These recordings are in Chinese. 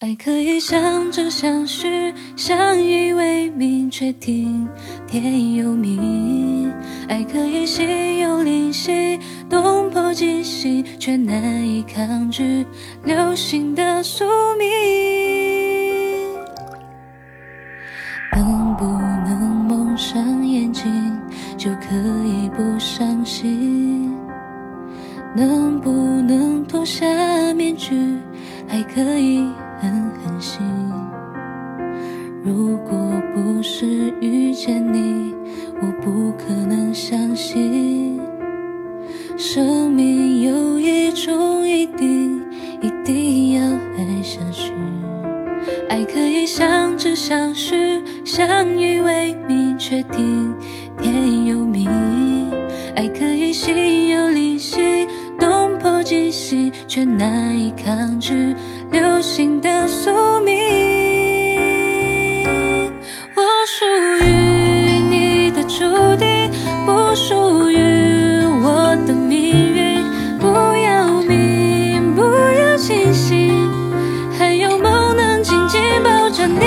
爱可以相知相许，相依为命，却听天由命。爱可以心有灵犀，动魄惊心，却难以抗拒流星的宿命。能不能蒙上眼睛，就可以不伤心？能不能脱下面具，还可以？狠狠心，如果不是遇见你，我不可能相信生命有一种一定，一定要爱下去。爱可以相知相许，相依为命，却听天由命。却难以抗拒。流星的宿命，我属于你的注定，不属于我的命运。不要命，不要清醒，还有梦能紧紧抱着你。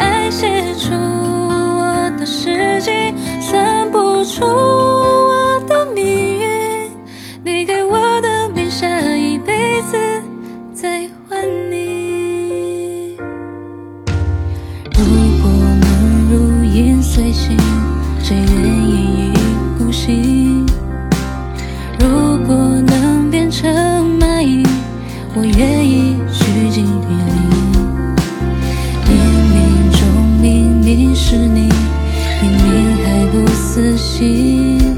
爱写出我的诗集，算不出。心，谁愿意呼吸？如果能变成蚂蚁，我愿意趋近于你。冥冥中明明是你，明明还不死心。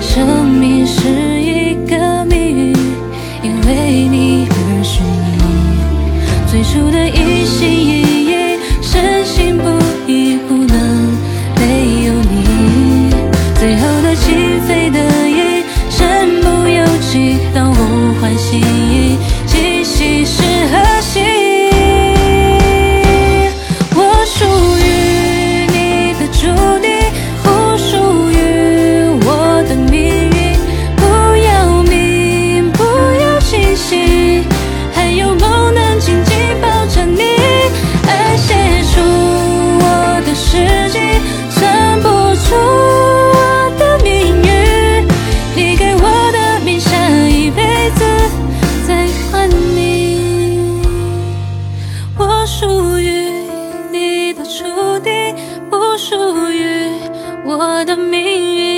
生命是一个谜语，因为你而眩晕。最初的一心一意。关心的命运。